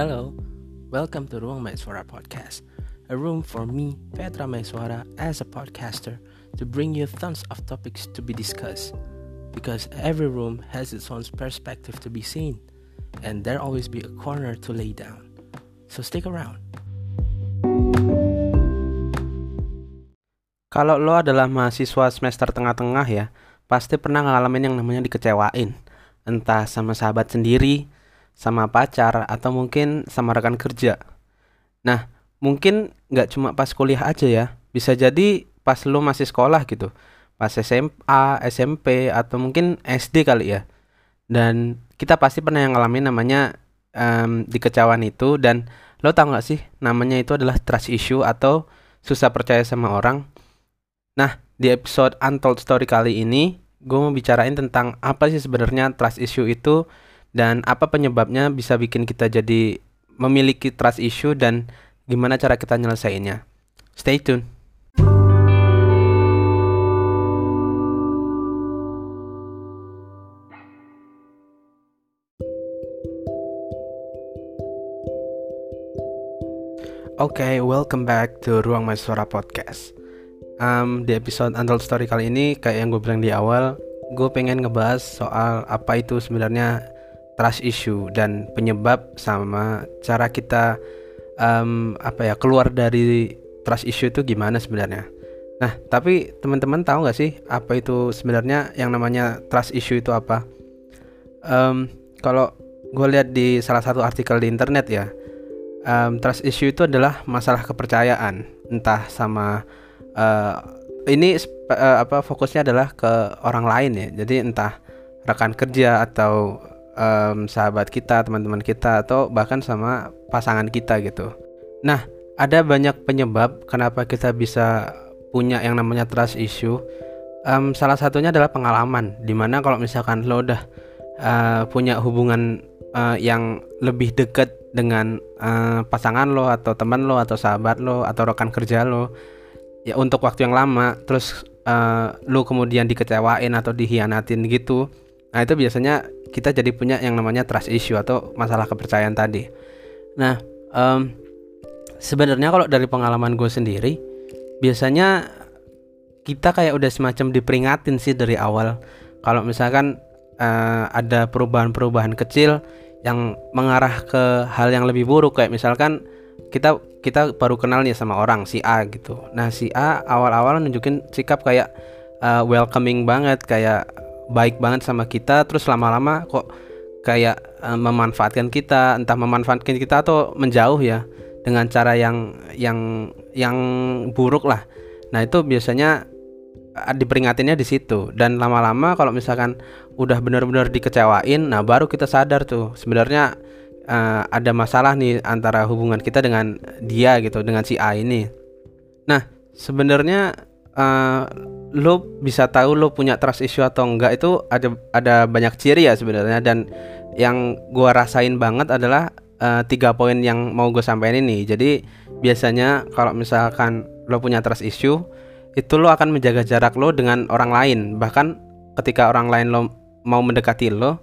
Hello, welcome to Ruang Maiswara Podcast, a room for me, Petra Maiswara, as a podcaster, to bring you tons of topics to be discussed. Because every room has its own perspective to be seen, and there always be a corner to lay down. So stick around. Kalau lo adalah mahasiswa semester tengah-tengah ya, pasti pernah ngalamin yang namanya dikecewain. Entah sama sahabat sendiri, sama pacar, atau mungkin sama rekan kerja. Nah, mungkin nggak cuma pas kuliah aja ya. Bisa jadi pas lo masih sekolah gitu. Pas SMA, SMP, atau mungkin SD kali ya. Dan kita pasti pernah yang ngalamin namanya um, dikecewaan itu. Dan lo tau gak sih namanya itu adalah trust issue atau susah percaya sama orang Nah, di episode Untold Story kali ini, gue mau bicarain tentang apa sih sebenarnya trust issue itu dan apa penyebabnya bisa bikin kita jadi memiliki trust issue dan gimana cara kita nyelesainnya. Stay tune. Oke, okay, welcome back to Ruang Mahasiswa Podcast um, di episode Untold Story kali ini kayak yang gue bilang di awal gue pengen ngebahas soal apa itu sebenarnya trust issue dan penyebab sama cara kita um, apa ya keluar dari trust issue itu gimana sebenarnya. Nah tapi teman-teman tahu nggak sih apa itu sebenarnya yang namanya trust issue itu apa? Um, kalau gue lihat di salah satu artikel di internet ya um, trust issue itu adalah masalah kepercayaan. Entah sama uh, ini uh, apa fokusnya adalah ke orang lain ya. Jadi entah rekan kerja atau um, sahabat kita, teman-teman kita atau bahkan sama pasangan kita gitu. Nah, ada banyak penyebab kenapa kita bisa punya yang namanya trust issue. Um, salah satunya adalah pengalaman. Di mana kalau misalkan lo udah uh, punya hubungan uh, yang lebih dekat dengan uh, pasangan lo atau teman lo atau sahabat lo atau rekan kerja lo ya untuk waktu yang lama terus uh, lu kemudian dikecewain atau dihianatin gitu nah itu biasanya kita jadi punya yang namanya trust issue atau masalah kepercayaan tadi nah um, sebenarnya kalau dari pengalaman gue sendiri biasanya kita kayak udah semacam diperingatin sih dari awal kalau misalkan uh, ada perubahan-perubahan kecil yang mengarah ke hal yang lebih buruk kayak misalkan kita kita baru kenal nih sama orang si A gitu. Nah si A awal-awal nunjukin sikap kayak uh, welcoming banget, kayak baik banget sama kita. Terus lama-lama kok kayak uh, memanfaatkan kita, entah memanfaatkan kita atau menjauh ya dengan cara yang yang yang buruk lah. Nah itu biasanya uh, diperingatinnya di situ dan lama-lama kalau misalkan udah benar-benar dikecewain, nah baru kita sadar tuh sebenarnya uh, ada masalah nih antara hubungan kita dengan dia gitu dengan si A ini. Nah sebenarnya uh, lo bisa tahu lo punya trust issue atau enggak itu ada ada banyak ciri ya sebenarnya. Dan yang gua rasain banget adalah uh, tiga poin yang mau gue sampaikan ini. Jadi biasanya kalau misalkan lo punya trust issue itu lo akan menjaga jarak lo dengan orang lain. Bahkan ketika orang lain lo mau mendekati lo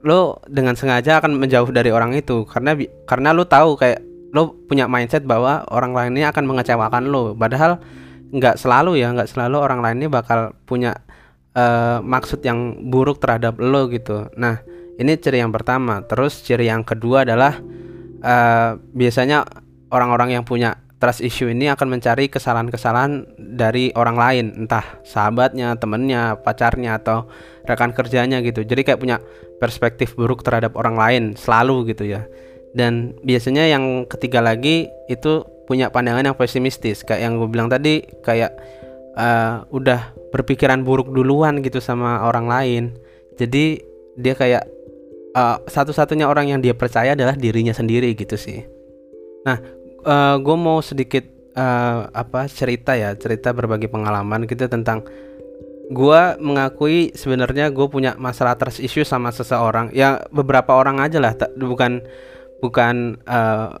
lo dengan sengaja akan menjauh dari orang itu. Karena karena lo tahu kayak lo punya mindset bahwa orang lain ini akan mengecewakan lo padahal nggak selalu ya nggak selalu orang lain ini bakal punya uh, maksud yang buruk terhadap lo gitu nah ini ciri yang pertama terus ciri yang kedua adalah uh, biasanya orang-orang yang punya trust issue ini akan mencari kesalahan-kesalahan dari orang lain, entah sahabatnya, temennya, pacarnya atau rekan kerjanya gitu. Jadi kayak punya perspektif buruk terhadap orang lain selalu gitu ya. Dan biasanya yang ketiga lagi itu punya pandangan yang pesimistis, kayak yang gue bilang tadi, kayak uh, udah berpikiran buruk duluan gitu sama orang lain. Jadi dia kayak uh, satu-satunya orang yang dia percaya adalah dirinya sendiri gitu sih. Nah, uh, eh, gue mau sedikit uh, apa cerita ya cerita berbagi pengalaman gitu tentang gue mengakui sebenarnya gue punya masalah trust issue sama seseorang ya beberapa orang aja lah bukan bukan uh,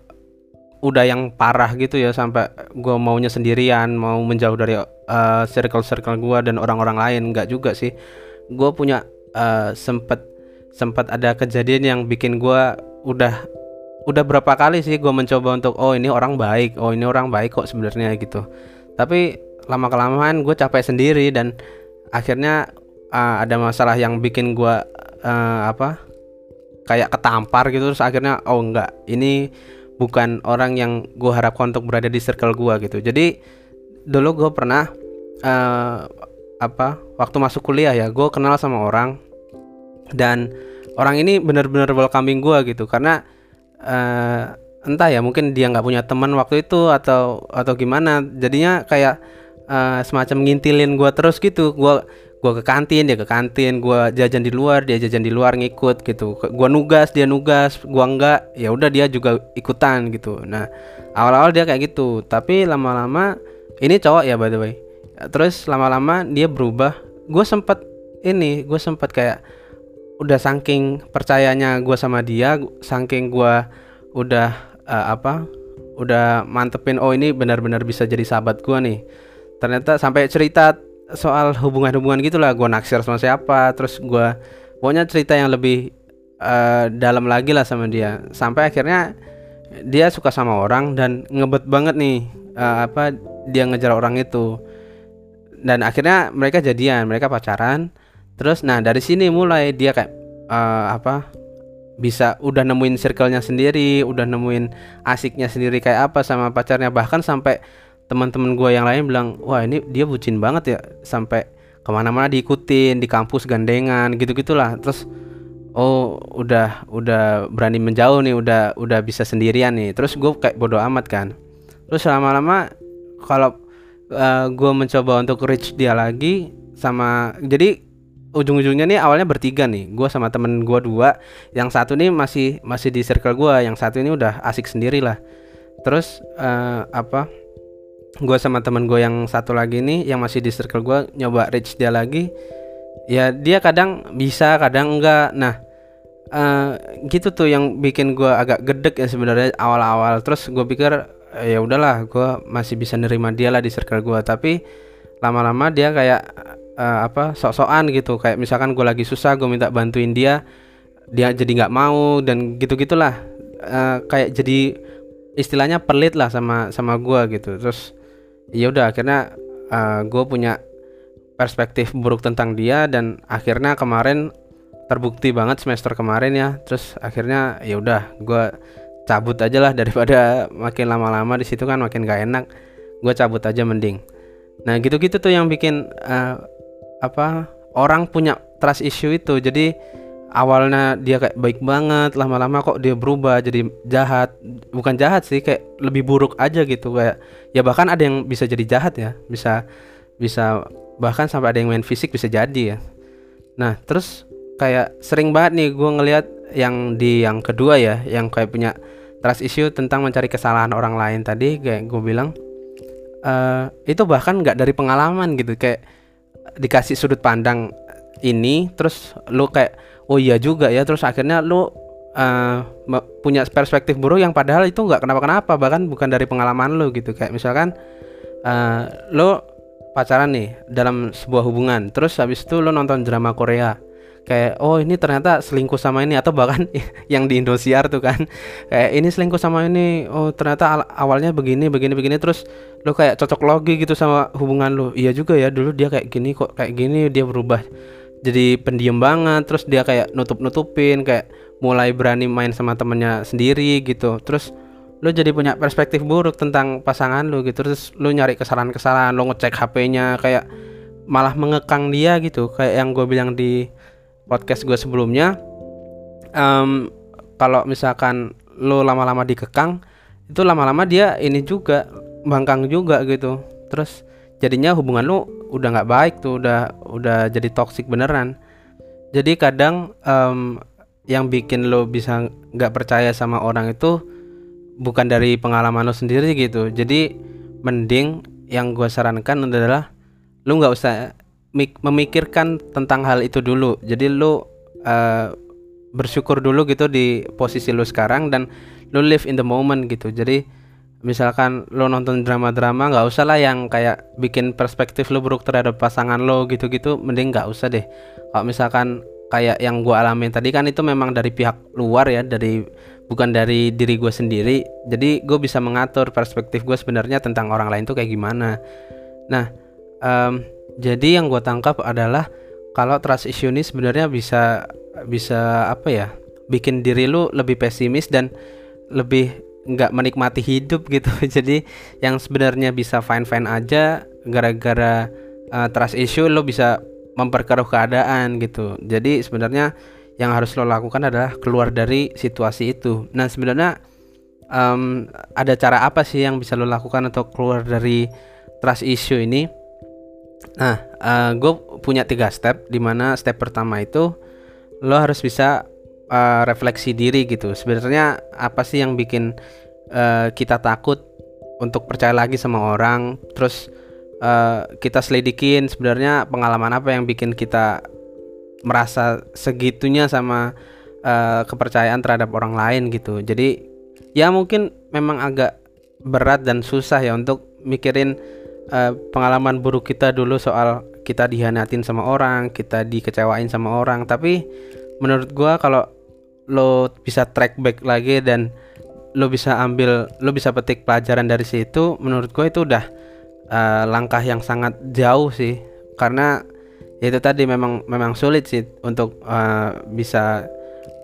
udah yang parah gitu ya sampai gue maunya sendirian mau menjauh dari uh, circle circle gue dan orang-orang lain nggak juga sih. Gue punya uh, sempet sempat ada kejadian yang bikin gue udah udah berapa kali sih gue mencoba untuk oh ini orang baik oh ini orang baik kok sebenarnya gitu. Tapi lama kelamaan gue capek sendiri dan akhirnya uh, ada masalah yang bikin gue uh, apa kayak ketampar gitu terus akhirnya oh enggak. Ini bukan orang yang gue harapkan untuk berada di circle gue gitu. Jadi dulu gue pernah uh, apa waktu masuk kuliah ya gue kenal sama orang. Dan orang ini benar-benar welcoming gue gitu karena uh, entah ya mungkin dia nggak punya teman waktu itu atau atau gimana. Jadinya kayak uh, semacam ngintilin gue terus gitu. Gue gue ke kantin dia ke kantin gue jajan di luar dia jajan di luar ngikut gitu. Gue nugas dia nugas gue enggak ya udah dia juga ikutan gitu. Nah awal-awal dia kayak gitu tapi lama-lama ini cowok ya by the way. Terus lama-lama dia berubah. Gue sempet ini gue sempet kayak udah saking percayanya gue sama dia saking gue udah uh, apa udah mantepin oh ini benar-benar bisa jadi sahabat gue nih. Ternyata sampai cerita soal hubungan-hubungan gitulah gue naksir sama siapa terus gue pokoknya cerita yang lebih uh, dalam lagi lah sama dia. Sampai akhirnya dia suka sama orang dan ngebet banget nih uh, apa dia ngejar orang itu. Dan akhirnya mereka jadian mereka pacaran. Terus nah dari sini mulai dia kayak uh, apa bisa udah nemuin circle-nya sendiri udah nemuin asiknya sendiri kayak apa sama pacarnya. Bahkan sampai teman-teman gue yang lain bilang wah ini dia bucin banget ya sampai ke mana-mana diikutin di kampus gandengan gitu gitulah terus oh udah udah berani menjauh nih udah udah bisa sendirian nih. Terus gue kayak bodoh amat kan. Terus lama-lama kalau uh, gue mencoba untuk reach dia lagi sama jadi ujung-ujungnya nih awalnya bertiga nih gue sama temen gue dua yang satu nih masih masih di circle gue yang satu ini udah asik sendiri lah terus uh, apa gue sama temen gue yang satu lagi nih yang masih di circle gue nyoba reach dia lagi. Ya dia kadang bisa kadang enggak. Nah uh, gitu tuh yang bikin gue agak gedek ya sebenarnya awal-awal. Terus gue pikir ya udahlah gue masih bisa nerima dia lah di circle gue tapi lama-lama dia kayak uh, apa sok-sokan gitu. Kayak misalkan gue lagi susah gue minta bantuin dia dia jadi nggak mau dan gitu gitulah uh, kayak jadi istilahnya pelit lah sama sama gue gitu. Terus ya udah akhirnya uh, gue punya perspektif buruk tentang dia dan akhirnya kemarin terbukti banget semester kemarin ya. Terus akhirnya ya udah gue cabut aja lah daripada makin lama-lama di situ kan makin gak enak. Gue cabut aja mending. Nah gitu-gitu tuh yang bikin uh, apa orang punya trust issue itu. Jadi awalnya dia kayak baik banget lama-lama kok dia berubah jadi jahat. Bukan jahat sih kayak lebih buruk aja gitu kayak ya bahkan ada yang bisa jadi jahat ya bisa bisa bahkan sampai ada yang main fisik bisa jadi ya. Nah terus kayak sering banget nih gue ngelihat yang di yang kedua ya yang kayak punya trust issue tentang mencari kesalahan orang lain tadi kayak gue bilang uh, itu bahkan nggak dari pengalaman gitu. Kayak dikasih sudut pandang ini terus lu kayak oh iya juga ya terus akhirnya lu uh, punya perspektif buruk yang padahal itu nggak kenapa-kenapa bahkan bukan dari pengalaman lu gitu. Kayak misalkan uh, lu pacaran nih dalam sebuah hubungan terus habis itu lu nonton drama Korea. Kayak oh ini ternyata selingkuh sama ini atau bahkan yang di Indosiar tuh kan. Kayak ini selingkuh sama ini oh ternyata awalnya begini begini begini terus lo kayak cocok logi gitu sama hubungan lo iya juga ya dulu dia kayak gini kok kayak gini dia berubah jadi pendiam banget terus dia kayak nutup nutupin kayak mulai berani main sama temennya sendiri gitu. Terus lo jadi punya perspektif buruk tentang pasangan lo gitu. Terus lo nyari kesalahan-kesalahan lo ngecek HP-nya kayak malah mengekang dia gitu. Kayak yang gue bilang di podcast gue sebelumnya um, kalau misalkan lo lama-lama dikekang itu lama-lama dia ini juga bangkang juga gitu. Terus jadinya hubungan lo udah nggak baik tuh udah udah jadi toksik beneran jadi kadang um, yang bikin lo bisa nggak percaya sama orang itu bukan dari pengalaman lo sendiri gitu jadi mending yang gue sarankan adalah lo nggak usah memikirkan tentang hal itu dulu. Jadi lu uh, bersyukur dulu gitu di posisi lu sekarang dan lu live in the moment gitu. Jadi misalkan lo nonton drama-drama nggak usah lah yang kayak bikin perspektif lo buruk terhadap pasangan lo gitu-gitu mending nggak usah deh. Kalau misalkan kayak yang gue alamin tadi kan itu memang dari pihak luar ya dari bukan dari diri gue sendiri. Jadi gue bisa mengatur perspektif gue sebenarnya tentang orang lain tuh kayak gimana. Nah um, jadi yang gue tangkap adalah kalau trust issue ini sebenarnya bisa bisa apa ya bikin diri lu lebih pesimis dan lebih nggak menikmati hidup gitu jadi yang sebenarnya bisa fine fine aja gara-gara uh, trust issue lo bisa memperkeruh keadaan gitu. Jadi sebenarnya yang harus lo lakukan adalah keluar dari situasi itu. Nah sebenarnya um, ada cara apa sih yang bisa lo lakukan untuk keluar dari trust issue ini? Nah, uh, gue punya tiga step. Di mana step pertama itu lo harus bisa uh, refleksi diri gitu. Sebenarnya apa sih yang bikin uh, kita takut untuk percaya lagi sama orang? Terus uh, kita selidikin sebenarnya pengalaman apa yang bikin kita merasa segitunya sama uh, kepercayaan terhadap orang lain gitu. Jadi ya mungkin memang agak berat dan susah ya untuk mikirin uh, pengalaman buruk kita dulu soal kita dihianatin sama orang, kita dikecewain sama orang. Tapi menurut gua kalau lo bisa track back lagi dan lo bisa ambil, lo bisa petik pelajaran dari situ, menurut gue itu udah uh, langkah yang sangat jauh sih. Karena itu tadi memang memang sulit sih untuk uh, bisa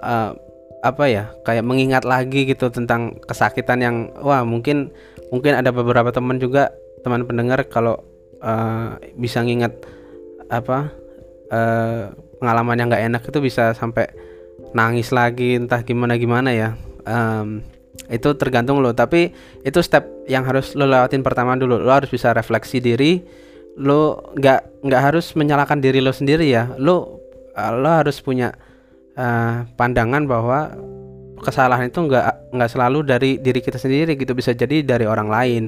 uh, apa ya kayak mengingat lagi gitu tentang kesakitan yang wah mungkin mungkin ada beberapa teman juga teman pendengar kalau uh, bisa ngingat apa uh, pengalaman yang nggak enak itu bisa sampai nangis lagi entah gimana gimana ya. Um, itu tergantung lo tapi itu step yang harus lo lewatin pertama dulu. Lo harus bisa refleksi diri lo nggak nggak harus menyalahkan diri lo sendiri ya. Lo eh, lo harus punya uh, pandangan bahwa kesalahan itu nggak nggak selalu dari diri kita sendiri gitu bisa jadi dari orang lain.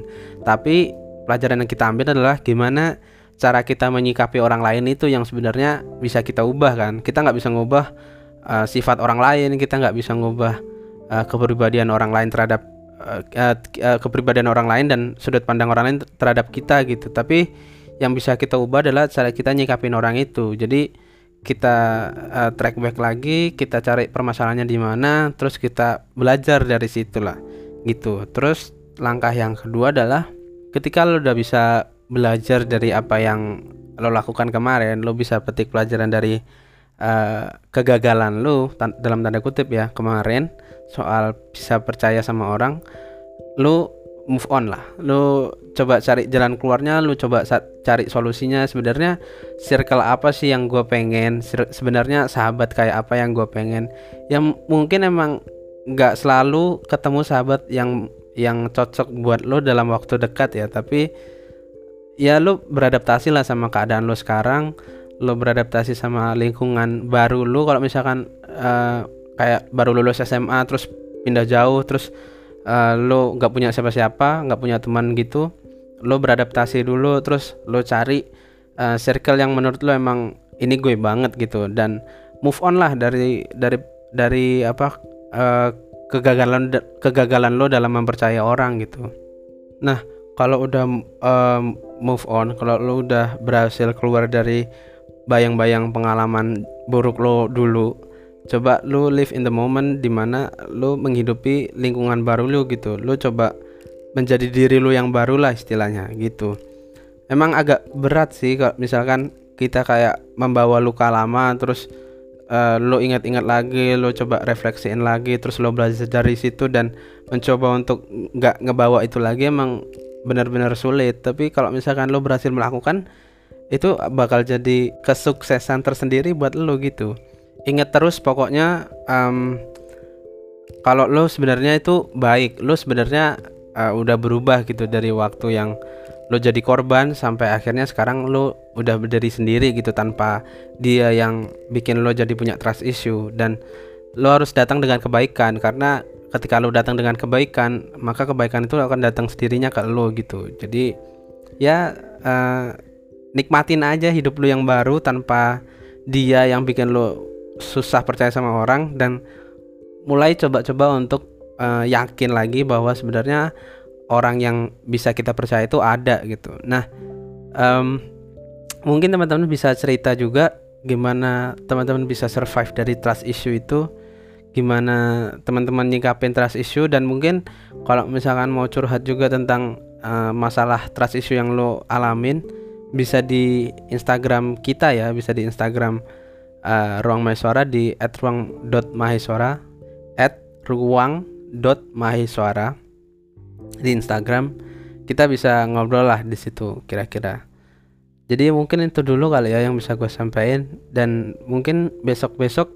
Tapi pelajaran yang kita ambil adalah gimana cara kita menyikapi orang lain itu yang sebenarnya bisa kita ubah kan. Kita nggak bisa ngubah uh, sifat orang lain kita nggak bisa ngubah uh, kepribadian orang lain terhadap uh, uh, kepribadian orang lain dan sudut pandang orang lain terhadap kita gitu. Tapi yang bisa kita ubah adalah cara kita nyikapin orang itu. Jadi kita uh, track back lagi kita cari permasalahannya di mana terus kita belajar dari situlah gitu. Terus langkah yang kedua adalah ketika lo udah bisa belajar dari apa yang lo lakukan kemarin lo bisa petik pelajaran dari uh, kegagalan lo dalam tanda kutip ya kemarin soal bisa percaya sama orang lu move on lah. Lu coba cari jalan keluarnya lu coba cari solusinya. Sebenarnya circle apa sih yang gue pengen? Sebenarnya sahabat kayak apa yang gue pengen? Yang mungkin emang nggak selalu ketemu sahabat yang yang cocok buat lo dalam waktu dekat ya tapi ya lo beradaptasi lah sama keadaan lo sekarang lo beradaptasi sama lingkungan baru lo kalau misalkan uh, kayak baru lulus SMA terus pindah jauh terus uh, lo nggak punya siapa-siapa nggak punya teman gitu lo beradaptasi dulu terus lo cari uh, circle yang menurut lo emang ini gue banget gitu dan move on lah dari dari dari apa uh, kegagalan kegagalan lo dalam mempercaya orang gitu. Nah kalau udah um, move on kalau lo udah berhasil keluar dari bayang-bayang pengalaman buruk lo dulu. Coba lu live in the moment di mana lu menghidupi lingkungan baru lu gitu. Lu coba menjadi diri lu yang baru lah istilahnya gitu. Emang agak berat sih kalau misalkan kita kayak membawa luka lama terus uh, lu ingat-ingat lagi lu coba refleksiin lagi terus lu belajar dari situ dan mencoba untuk nggak ngebawa itu lagi emang benar-benar sulit. Tapi kalau misalkan lo berhasil melakukan itu bakal jadi kesuksesan tersendiri buat lo gitu. Ingat terus pokoknya um, kalau lo sebenarnya itu baik lo sebenarnya uh, udah berubah gitu dari waktu yang lo jadi korban sampai akhirnya sekarang lo udah berdiri sendiri gitu tanpa dia yang bikin lo jadi punya trust issue. Dan lo harus datang dengan kebaikan karena ketika lo datang dengan kebaikan maka kebaikan itu akan datang sendirinya ke lo gitu. Jadi ya uh, nikmatin aja hidup lo yang baru tanpa dia yang bikin lo susah percaya sama orang dan mulai coba-coba untuk uh, yakin lagi bahwa sebenarnya orang yang bisa kita percaya itu ada gitu. Nah, um, mungkin teman-teman bisa cerita juga gimana teman-teman bisa survive dari trust issue itu gimana teman-teman nyikapin trust issue dan mungkin kalau misalkan mau curhat juga tentang uh, masalah trust issue yang lo alamin bisa di Instagram kita ya bisa di Instagram uh, ruang mahasiswa di @ruang.mahasiswa @ruang.mahasiswa di Instagram. Kita bisa ngobrol lah di situ kira-kira. Jadi mungkin itu dulu kali ya yang bisa gue sampaikan. Dan mungkin besok-besok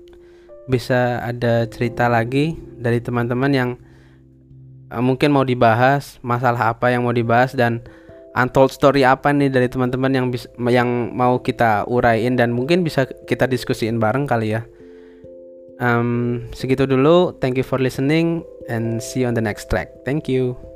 bisa ada cerita lagi dari teman-teman yang uh, mungkin mau dibahas masalah apa yang mau dibahas dan untold story apa nih dari teman-teman yang bis, yang mau kita uraiin dan mungkin bisa kita diskusiin bareng kali ya. Um, segitu dulu. Thank you for listening and see you on the next track. Thank you.